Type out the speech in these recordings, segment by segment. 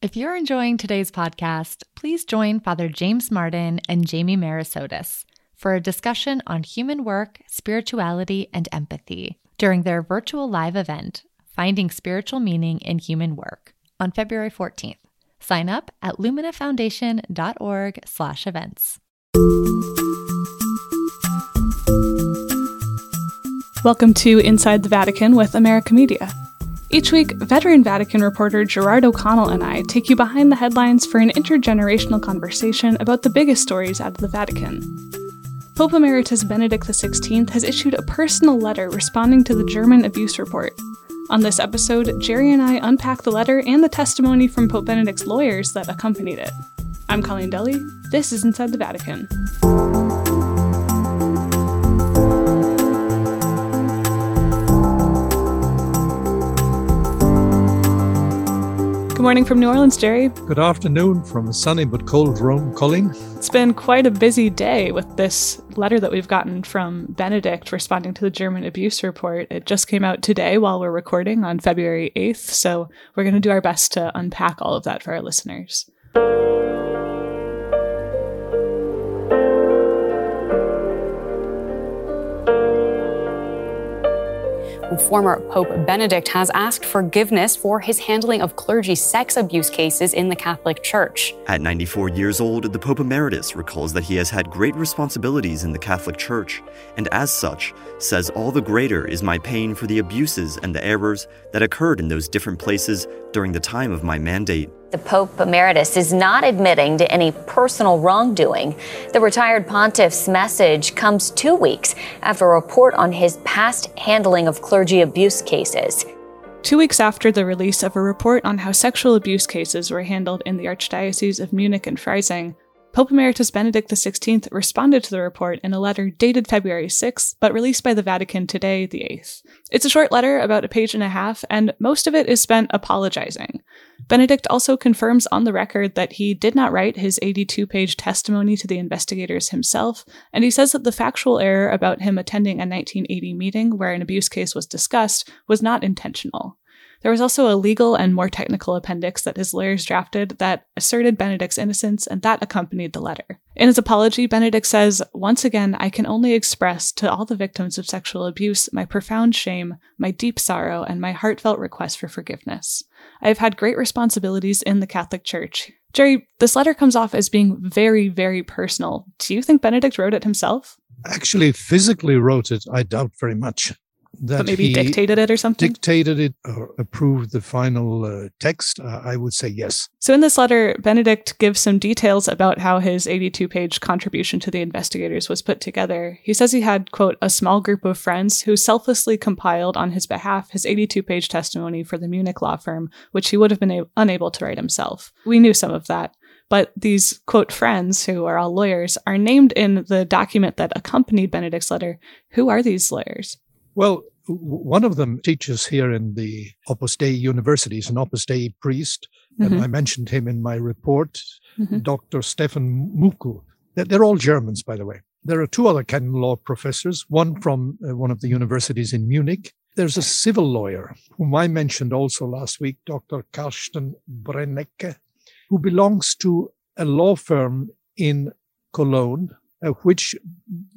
If you're enjoying today's podcast, please join Father James Martin and Jamie Merisotis for a discussion on human work, spirituality, and empathy during their virtual live event, Finding Spiritual Meaning in Human Work, on February 14th. Sign up at luminafoundation.org slash events. Welcome to Inside the Vatican with America Media. Each week, veteran Vatican reporter Gerard O'Connell and I take you behind the headlines for an intergenerational conversation about the biggest stories out of the Vatican. Pope Emeritus Benedict XVI has issued a personal letter responding to the German abuse report. On this episode, Jerry and I unpack the letter and the testimony from Pope Benedict's lawyers that accompanied it. I'm Colleen Dulle. This is Inside the Vatican. Good morning from New Orleans, Jerry. Good afternoon from a sunny but cold Rome, Colleen. It's been quite a busy day with this letter that we've gotten from Benedict responding to the German abuse report. It just came out today while we're recording on February 8th, so we're going to do our best to unpack all of that for our listeners. Former Pope Benedict has asked forgiveness for his handling of clergy sex abuse cases in the Catholic Church. At 94 years old, the Pope Emeritus recalls that he has had great responsibilities in the Catholic Church, and as such, says all the greater is my pain for the abuses and the errors that occurred in those different places during the time of my mandate. The Pope Emeritus is not admitting to any personal wrongdoing. The retired pontiff's message comes two weeks after a report on his past handling of clergy abuse cases. Two weeks after the release of a report on how sexual abuse cases were handled in the Archdiocese of Munich and Freising, Pope Emeritus Benedict XVI responded to the report in a letter dated February 6, but released by the Vatican today, the 8th. It's a short letter, about a page and a half, and most of it is spent apologizing. Benedict also confirms on the record that he did not write his 82 page testimony to the investigators himself, and he says that the factual error about him attending a 1980 meeting where an abuse case was discussed was not intentional. There was also a legal and more technical appendix that his lawyers drafted that asserted Benedict's innocence, and that accompanied the letter. In his apology, Benedict says, Once again, I can only express to all the victims of sexual abuse my profound shame, my deep sorrow, and my heartfelt request for forgiveness. I have had great responsibilities in the Catholic Church. Jerry, this letter comes off as being very, very personal. Do you think Benedict wrote it himself? Actually, physically wrote it, I doubt very much that but maybe dictated it or something? dictated it or approved the final uh, text uh, i would say yes. So in this letter benedict gives some details about how his 82 page contribution to the investigators was put together. He says he had quote a small group of friends who selflessly compiled on his behalf his 82 page testimony for the munich law firm which he would have been a- unable to write himself. We knew some of that. But these quote friends who are all lawyers are named in the document that accompanied benedict's letter. Who are these lawyers well, one of them teaches here in the Opus Dei University. He's an Opus Dei priest. Mm-hmm. And I mentioned him in my report, mm-hmm. Dr. Stefan Mückl. They're all Germans, by the way. There are two other canon law professors, one from uh, one of the universities in Munich. There's a civil lawyer whom I mentioned also last week, Dr. Carsten Brennecke, who belongs to a law firm in Cologne, uh, which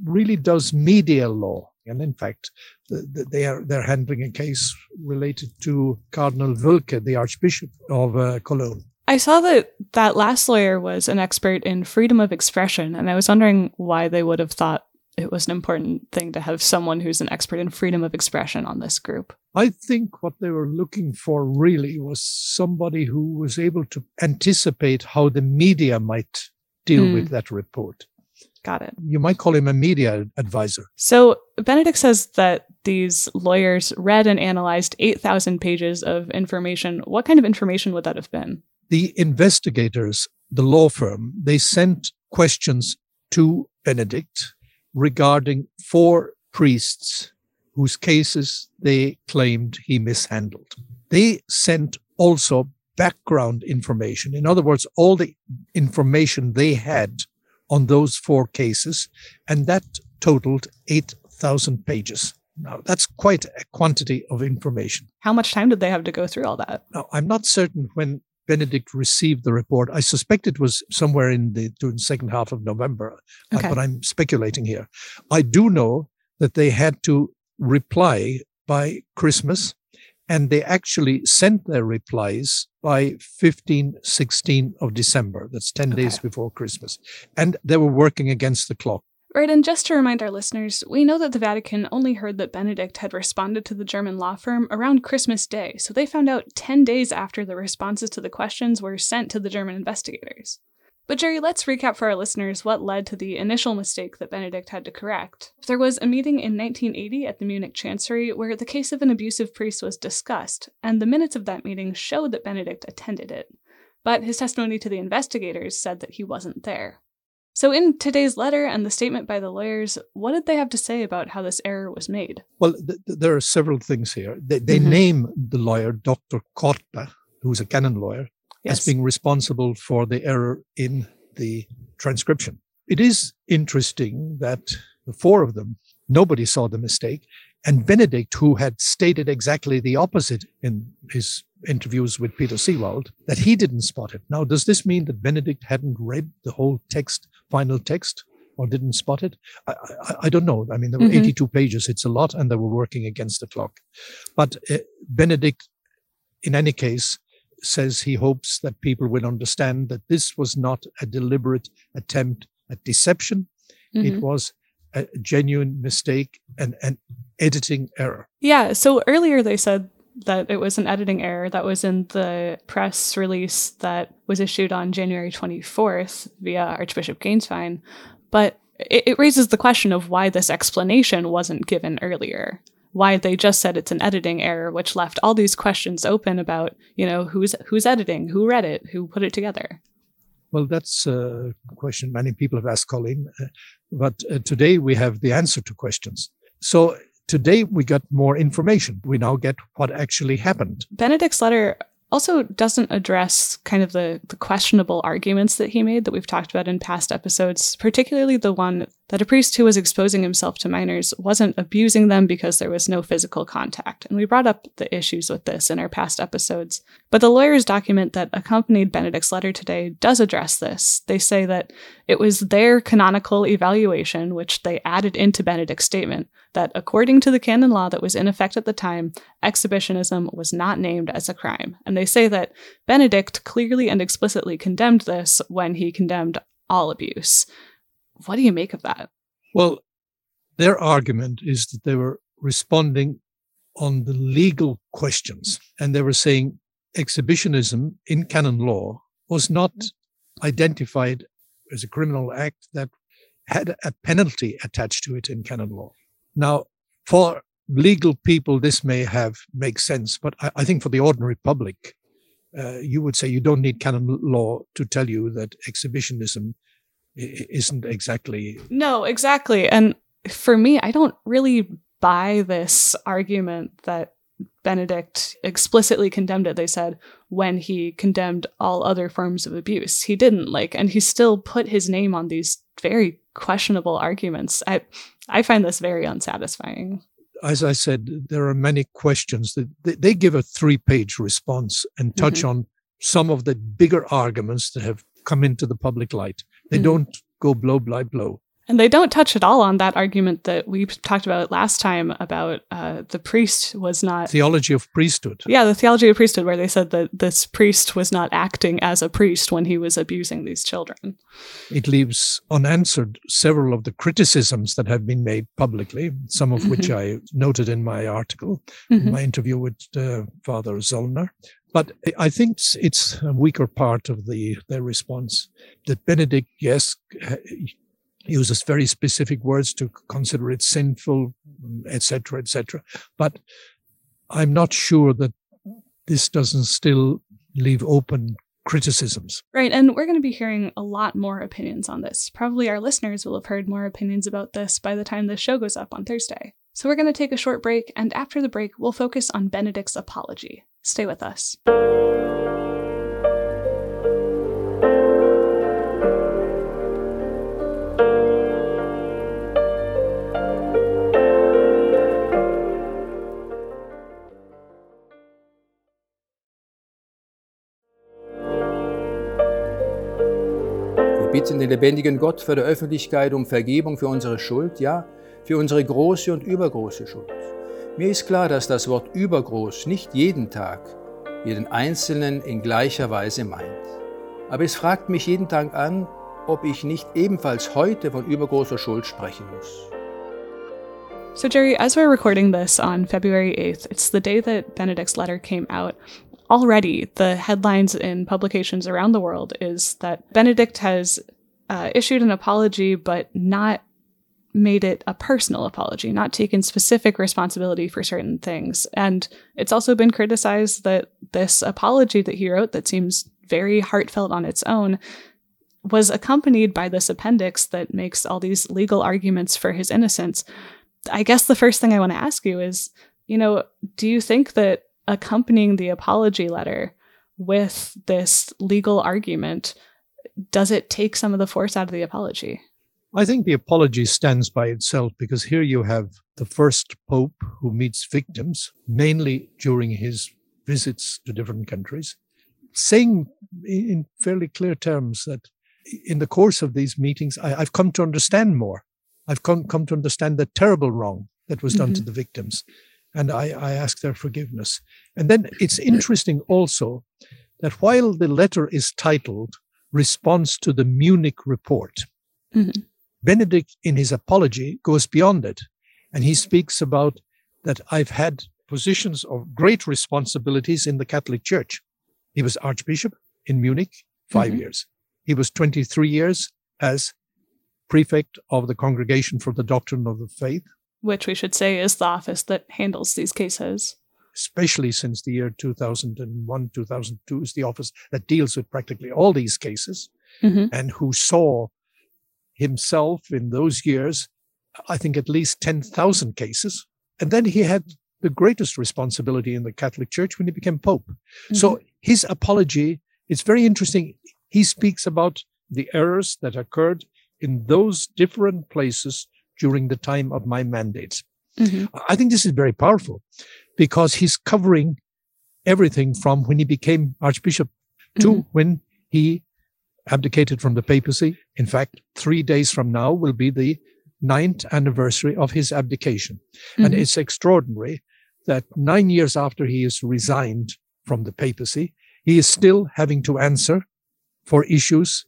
really does media law. And in fact, they are they're handling a case related to Cardinal Woelki, the Archbishop of uh, Cologne. I saw that that last lawyer was an expert in freedom of expression, and I was wondering why they would have thought it was an important thing to have someone who's an expert in freedom of expression on this group. I think what they were looking for really was somebody who was able to anticipate how the media might deal mm. with that report. Got it. You might call him a media advisor. So Benedict says that these lawyers read and analyzed 8,000 pages of information. What kind of information would that have been? The investigators, the law firm, they sent questions to Benedict regarding four priests whose cases they claimed he mishandled. They sent also background information. In other words, all the information they had on those four cases, and that totaled 8,000 pages. Now, that's quite a quantity of information. How much time did they have to go through all that? Now, I'm not certain when Benedict received the report. I suspect it was somewhere in the, during the second half of November, uh, okay. but I'm speculating here. I do know that they had to reply by Christmas, and they actually sent their replies by 15, 16 of December. That's 10 okay. days before Christmas. And they were working against the clock. Right, and just to remind our listeners, we know that the Vatican only heard that Benedict had responded to the German law firm around Christmas Day, so they found out 10 days after the responses to the questions were sent to the German investigators. But Jerry, let's recap for our listeners what led to the initial mistake that Benedict had to correct. There was a meeting in 1980 at the Munich Chancery where the case of an abusive priest was discussed, and the minutes of that meeting showed that Benedict attended it. But his testimony to the investigators said that he wasn't there. So, in today's letter and the statement by the lawyers, what did they have to say about how this error was made? Well, th- there are several things here. They, they mm-hmm. name the lawyer, Dr. Korta, who's a canon lawyer, yes. as being responsible for the error in the transcription. It is interesting that the four of them, nobody saw the mistake. And Benedict, who had stated exactly the opposite in his interviews with Peter Seewald, that he didn't spot it. Now, does this mean that Benedict hadn't read the whole text final text or didn't spot it. I, I, I don't know. I mean, there were mm-hmm. 82 pages. It's a lot, and they were working against the clock. But uh, Benedict, in any case, says he hopes that people will understand that this was not a deliberate attempt at deception. Mm-hmm. It was a genuine mistake and an editing error. Yeah. So earlier they said that it was an editing error that was in the press release that was issued on January 24th via Archbishop Gänswein. But it, it raises the question of why this explanation wasn't given earlier. Why they just said it's an editing error, which left all these questions open about, you know, who's who's editing, who read it, who put it together. Well, that's a question many people have asked Colleen, uh, but uh, today we have the answer to questions. So Today, we got more information. We now get what actually happened. Benedict's letter also doesn't address kind of the, the questionable arguments that he made that we've talked about in past episodes, particularly the one that a priest who was exposing himself to minors wasn't abusing them because there was no physical contact. And we brought up the issues with this in our past episodes. But the lawyer's document that accompanied Benedict's letter today does address this. They say that it was their canonical evaluation, which they added into Benedict's statement, that according to the canon law that was in effect at the time, exhibitionism was not named as a crime. And they say that Benedict clearly and explicitly condemned this when he condemned all abuse. What do you make of that? Well, their argument is that they were responding on the legal questions, and they were saying exhibitionism in canon law was not identified as a criminal act that had a penalty attached to it in canon law. Now, for legal people, this may have make sense, but I, I think for the ordinary public, uh, you would say you don't need canon law to tell you that exhibitionism isn't exactly. No, exactly. And for me, I don't really buy this argument that Benedict explicitly condemned it, they said, when he condemned all other forms of abuse. He didn't, like, and he still put his name on these very questionable arguments. I, I find this very unsatisfying. As I said, there are many questions that they, give a three page response and touch mm-hmm. on some of the bigger arguments that have come into the public light. They mm. don't go blow by blow. And they don't touch at all on that argument that we talked about last time about uh, the priest was not. Theology of priesthood. Yeah, the theology of priesthood, where they said that this priest was not acting as a priest when he was abusing these children. It leaves unanswered several of the criticisms that have been made publicly, some of which mm-hmm. I noted in my article, mm-hmm. my interview with uh, Father Zollner. But I think it's a weaker part of the their response that Benedict, yes, uses very specific words to consider it sinful, etc., etc. But I'm not sure that this doesn't still leave open criticisms. Right. And we're going to be hearing a lot more opinions on this. Probably our listeners will have heard more opinions about this by the time the show goes up on Thursday. So we're going to take a short break, and after the break, we'll focus on Benedict's apology. Stay with us. bitten den lebendigen Gott vor der Öffentlichkeit um Vergebung für unsere Schuld, ja, für unsere große und übergroße Schuld. Mir ist klar, dass das Wort übergroß nicht jeden Tag, jeden Einzelnen in gleicher Weise meint. Aber es fragt mich jeden Tag an, ob ich nicht ebenfalls heute von übergroßer Schuld sprechen muss. So, Jerry, as we're recording this on February 8th, it's the day that Benedict's letter came out. Already, the headlines in publications around the world is that Benedict has uh, issued an apology, but not made it a personal apology, not taken specific responsibility for certain things. And it's also been criticized that this apology that he wrote, that seems very heartfelt on its own, was accompanied by this appendix that makes all these legal arguments for his innocence. I guess the first thing I want to ask you is, you know, do you think that accompanying the apology letter with this legal argument, does it take some of the force out of the apology? I think the apology stands by itself because here you have the first pope who meets victims, mainly during his visits to different countries, saying in fairly clear terms that in the course of these meetings, I, have come to understand more. I've come, come to understand the terrible wrong that was done mm-hmm. to the victims. And I, I ask their forgiveness. And then it's interesting also that while the letter is titled Response to the Munich Report, mm-hmm. Benedict, in his apology, goes beyond it. And he speaks about that I've had positions of great responsibilities in the Catholic Church. He was Archbishop in Munich, 5 mm-hmm. years. He was 23 years as prefect of the Congregation for the Doctrine of the Faith. Which we should say is the office that handles these cases. Especially since the year 2001, 2002 is the office that deals with practically all these cases mm-hmm. and who saw himself in those years, I think at least 10,000 cases. And then he had the greatest responsibility in the Catholic Church when he became Pope. Mm-hmm. So his apology is very interesting. He speaks about the errors that occurred in those different places during the time of my mandate. Mm-hmm. I think this is very powerful because he's covering everything from when he became Archbishop to mm-hmm. when he abdicated from the papacy. In fact, three days from now will be the ninth anniversary of his abdication. Mm-hmm. And it's extraordinary that nine years after he is resigned from the papacy, he is still having to answer for issues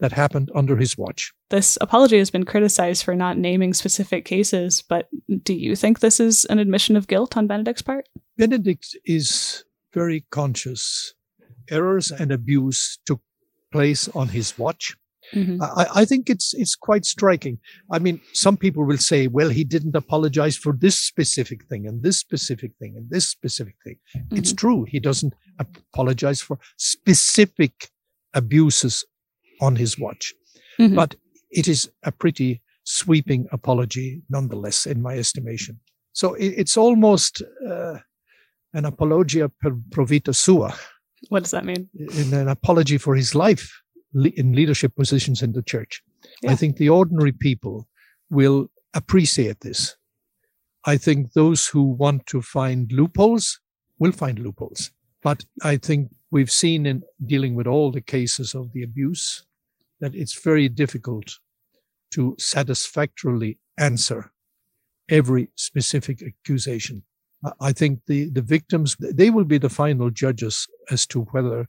that happened under his watch. This apology has been criticized for not naming specific cases, but do you think this is an admission of guilt on Benedict's part? Benedict is very conscious. Errors and abuse took place on his watch. Mm-hmm. I, I, think it's it's quite striking. I mean, some people will say, "Well, he didn't apologize for this specific thing and this specific thing and this specific thing." Mm-hmm. It's true; he doesn't apologize for specific abuses on his watch, mm-hmm. but it is a pretty sweeping apology, nonetheless, in my estimation. So it, it's almost uh, an apologia per pro vita sua. What does that mean? In an apology for his life in leadership positions in the church. Yeah. I think the ordinary people will appreciate this. I think those who want to find loopholes will find loopholes. But I think we've seen in dealing with all the cases of the abuse that it's very difficult to satisfactorily answer every specific accusation. I think the, the victims, they will be the final judges as to whether,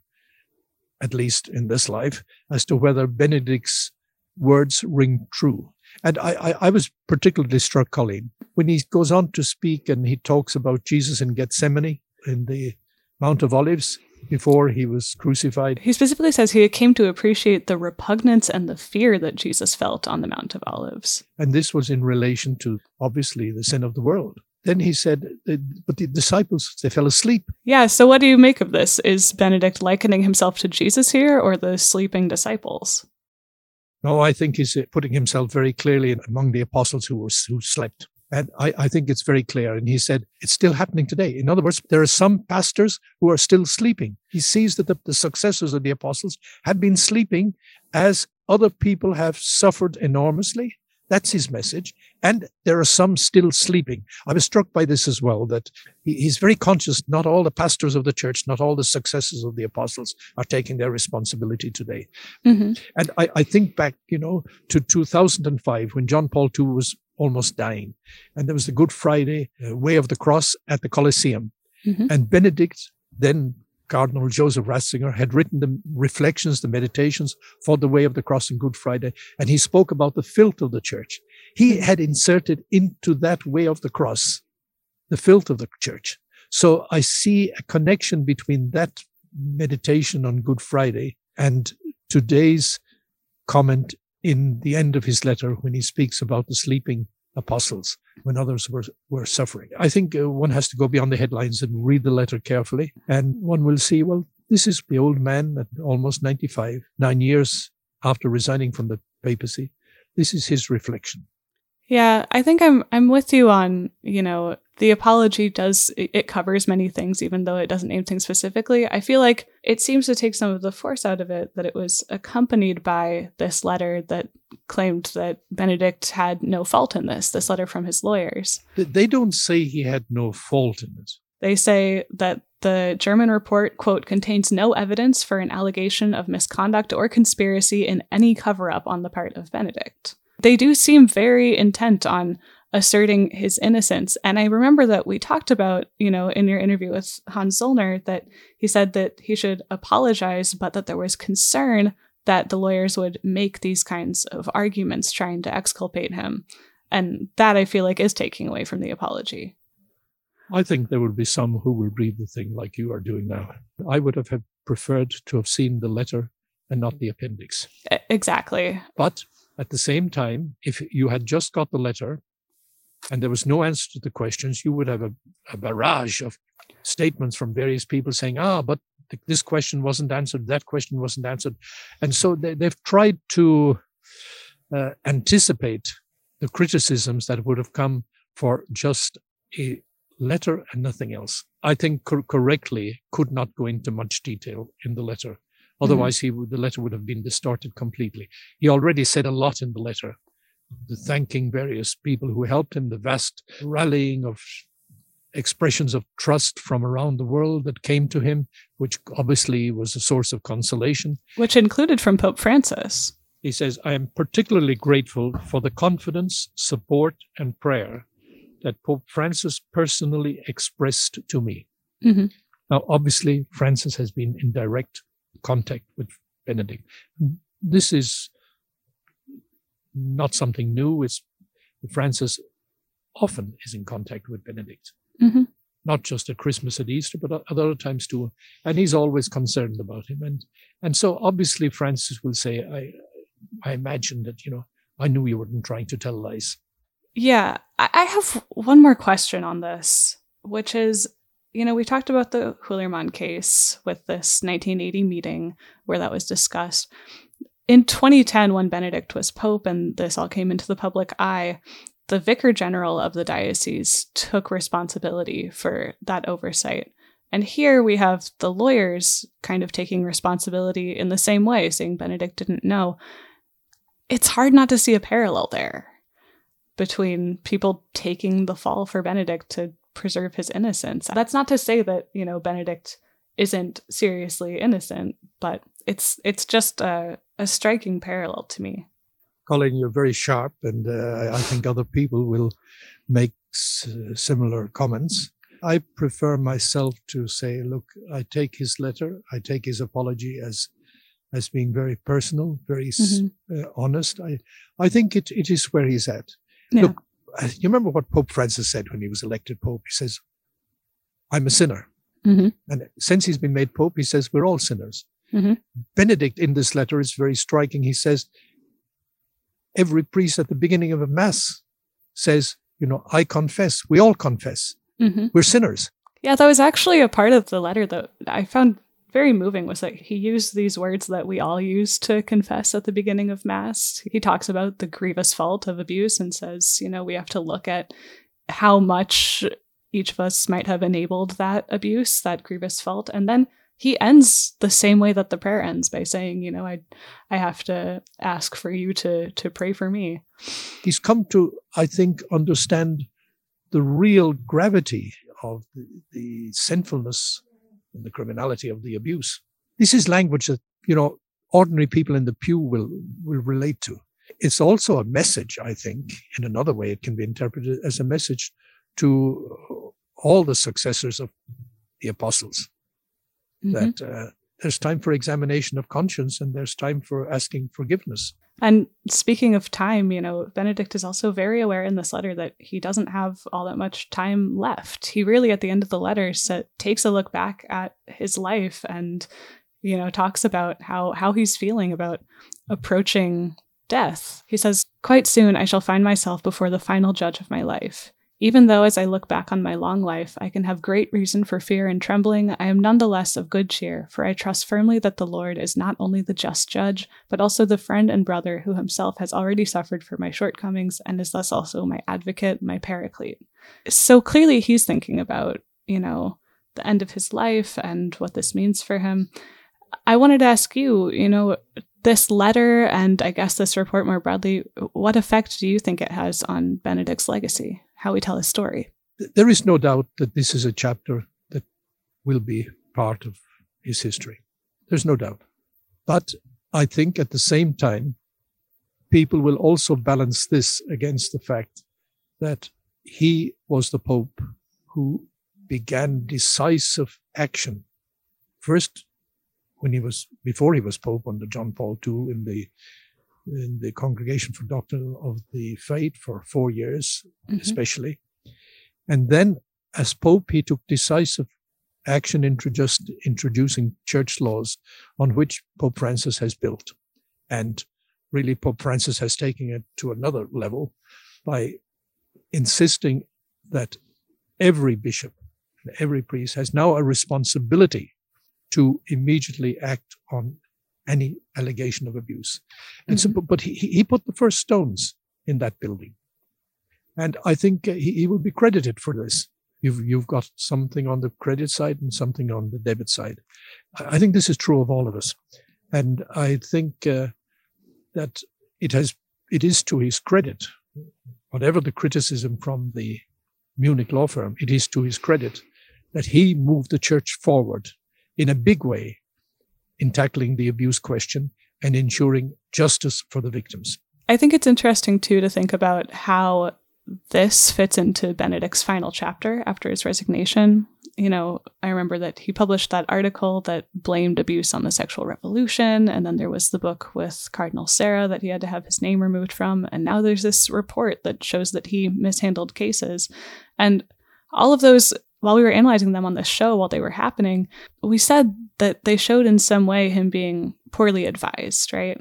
at least in this life, as to whether Benedict's words ring true. And I, I, I was particularly struck, Colleen, when he goes on to speak and he talks about Jesus in Gethsemane in the Mount of Olives before he was crucified. He specifically says he came to appreciate the repugnance and the fear that Jesus felt on the Mount of Olives. And this was in relation to, obviously, the sin of the world. Then he said, but the disciples, they fell asleep. Yeah, so what do you make of this? Is Benedict likening himself to Jesus here or the sleeping disciples? No, I think he's uh, putting himself very clearly among the apostles who, were, who slept. And I, I, think it's very clear. And he said, it's still happening today. In other words, there are some pastors who are still sleeping. He sees that the, the successors of the apostles have been sleeping as other people have suffered enormously That's his message. And there are some still sleeping. I was struck by this as well, that he's very conscious not all the pastors of the church, not all the successors of the apostles are taking their responsibility today. Mm-hmm. And I, I think back, you know, to 2005 when John Paul II was almost dying. And there was the Good Friday uh, Way of the Cross at the Colosseum. Mm-hmm. And Benedict, then Cardinal Joseph Ratzinger, had written the reflections, the meditations for the Way of the Cross and Good Friday, and he spoke about the filth of the church. He had inserted into that Way of the Cross the filth of the church. So I see a connection between that meditation on Good Friday and today's comment in the end of his letter when he speaks about the sleeping apostles when others were, were suffering. I think uh, one has to go beyond the headlines and read the letter carefully, and one will see, well, this is the old man at almost 95, nine years after resigning from the papacy. This is his reflection. Yeah, I think I'm I'm with you on, you know, the apology does it covers many things even though it doesn't name things specifically. I feel like it seems to take some of the force out of it that it was accompanied by this letter that claimed that Benedict had no fault in this, this letter from his lawyers. They don't say he had no fault in it. They say that the German report, quote, contains no evidence for an allegation of misconduct or conspiracy in any cover up on the part of Benedict they do seem very intent on asserting his innocence. And I remember that we talked about, you know, in your interview with Hans Zollner, that he said that he should apologize, but that there was concern that the lawyers would make these kinds of arguments trying to exculpate him. And that I feel like is taking away from the apology. I think there would be some who will read the thing like you are doing now. I would have preferred to have seen the letter and not the appendix. Exactly. But at the same time, if you had just got the letter and there was no answer to the questions, you would have a, a barrage of statements from various people saying, ah, but th- this question wasn't answered, that question wasn't answered. And so they, have tried to uh, anticipate the criticisms that would have come for just a letter and nothing else. I think cor- correctly could not go into much detail in the letter. Otherwise, mm-hmm. he would, the letter would have been distorted completely. He already said a lot in the letter, the thanking various people who helped him, the vast rallying of expressions of trust from around the world that came to him, which obviously was a source of consolation. Which included from Pope Francis. He says, I am particularly grateful for the confidence, support, and prayer that Pope Francis personally expressed to me. Mm-hmm. Now, obviously, Francis has been in direct contact with Benedict. This is not something new. It's Francis often is in contact with Benedict, mm-hmm. not just at Christmas and Easter, but at other times too. And he's always concerned about him. And and so obviously Francis will say, I I imagine that you know I knew you weren't trying to tell lies. Yeah, I have one more question on this, which is you know, we talked about the Hullermann case with this 1980 meeting where that was discussed. In 2010, when Benedict was Pope and this all came into the public eye, the Vicar General of the diocese took responsibility for that oversight. And here we have the lawyers kind of taking responsibility in the same way, saying Benedict didn't know. It's hard not to see a parallel there between people taking the fall for Benedict to preserve his innocence. That's not to say that, you know, Benedict isn't seriously innocent, but it's it's just a, a striking parallel to me. Colleen, you're very sharp, and uh, I think other people will make s- similar comments. I prefer myself to say, look, I take his letter, I take his apology as as being very personal, very mm-hmm. uh, honest. I I think it, it is where he's at. Yeah. Look, you remember what Pope Francis said when he was elected Pope? He says, I'm a sinner. Mm-hmm. And since he's been made Pope, he says, we're all sinners. Mm-hmm. Benedict in this letter is very striking. He says, every priest at the beginning of a mass says, you know, I confess. We all confess. Mm-hmm. We're sinners. Yeah, that was actually a part of the letter that I found very moving was that he used these words that we all use to confess at the beginning of Mass. He talks about the grievous fault of abuse and says, you know, we have to look at how much each of us might have enabled that abuse, that grievous fault. And then he ends the same way that the prayer ends by saying, you know, I I have to ask for you to to pray for me. He's come to, I think, understand the real gravity of the, the sinfulness and the criminality of the abuse. This is language that, you know, ordinary people in the pew will will relate to. It's also a message, I think, in another way it can be interpreted as a message to all the successors of the apostles mm-hmm. that uh, there's time for examination of conscience and there's time for asking forgiveness. And speaking of time, you know, Benedict is also very aware in this letter that he doesn't have all that much time left. He really, at the end of the letter, takes a look back at his life and, you know, talks about how how he's feeling about approaching death. He says, "Quite soon I shall find myself before the final judge of my life. Even though, as I look back on my long life, I can have great reason for fear and trembling, I am nonetheless of good cheer, for I trust firmly that the Lord is not only the just judge, but also the friend and brother who himself has already suffered for my shortcomings and is thus also my advocate, my paraclete. So clearly, he's thinking about, you know, the end of his life and what this means for him. I wanted to ask you, you know, this letter and I guess this report more broadly, what effect do you think it has on Benedict's legacy? How we tell his story. There is no doubt that this is a chapter that will be part of his history. There's no doubt. But I think at the same time, people will also balance this against the fact that he was the Pope who began decisive action. First, when he was, before he was Pope under John Paul II in the in the Congregation for Doctrine of the Faith for four years, mm-hmm. especially. And then, as Pope, he took decisive action introduced, introducing church laws on which Pope Francis has built. And really, Pope Francis has taken it to another level by insisting that every bishop, and every priest has now a responsibility to immediately act on any allegation of abuse. And mm-hmm. so, but he, he put the first stones in that building. And I think uh, he, he will be credited for this. You've, you've got something on the credit side and something on the debit side. I think this is true of all of us. And I think uh, that it has, it is to his credit, whatever the criticism from the Munich law firm, it is to his credit that he moved the church forward in a big way in tackling the abuse question and ensuring justice for the victims. I think it's interesting too to think about how this fits into Benedict's final chapter after his resignation. You know, I remember that he published that article that blamed abuse on the sexual revolution. And then there was the book with Cardinal Sarah that he had to have his name removed from. And now there's this report that shows that he mishandled cases. And all of those while we were analyzing them on the show while they were happening, we said that they showed in some way him being poorly advised, right?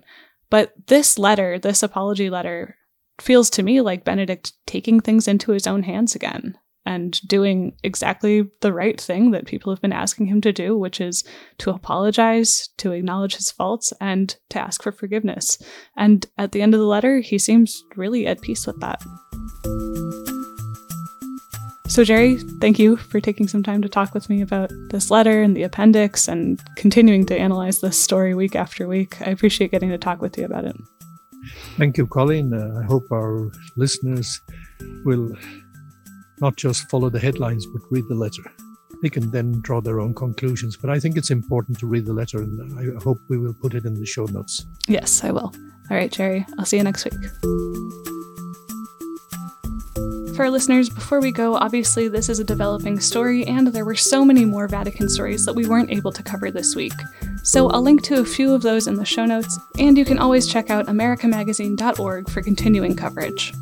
But this letter, this apology letter, feels to me like Benedict taking things into his own hands again and doing exactly the right thing that people have been asking him to do, which is to apologize, to acknowledge his faults, and to ask for forgiveness. And at the end of the letter, he seems really at peace with that. So, Jerry, thank you for taking some time to talk with me about this letter and the appendix and continuing to analyze this story week after week. I appreciate getting to talk with you about it. Thank you, Colleen. Uh, I hope our listeners will not just follow the headlines, but read the letter. They can then draw their own conclusions. But I think it's important to read the letter, and I hope we will put it in the show notes. Yes, I will. All right, Jerry, I'll see you next week for our listeners, before we go, obviously this is a developing story, and there were so many more Vatican stories that we weren't able to cover this week. So I'll link to a few of those in the show notes, and you can always check out americamagazine.org for continuing coverage.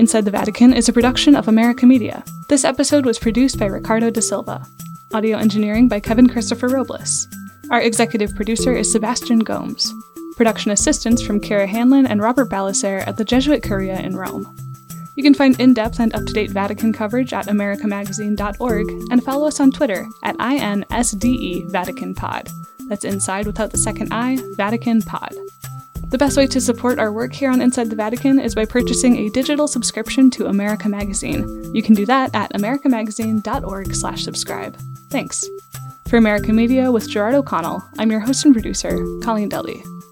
Inside the Vatican is a production of America Media. This episode was produced by Ricardo da Silva. Audio engineering by Kevin Christopher Robles. Our executive producer is Sebastian Gomes. Production assistance from Kara Hanlon and Robert Ballecer at the Jesuit Curia in Rome. You can find in depth and up to date Vatican coverage at americamagazine.org and follow us on Twitter at INSDE Vatican Pod. That's inside without the second I, Vatican Pod. The best way to support our work here on Inside the Vatican is by purchasing a digital subscription to America Magazine. You can do that at americamagazine.org/subscribe. Thanks. For American Media with Gerard O'Connell, I'm your host and producer, Colleen Dulle.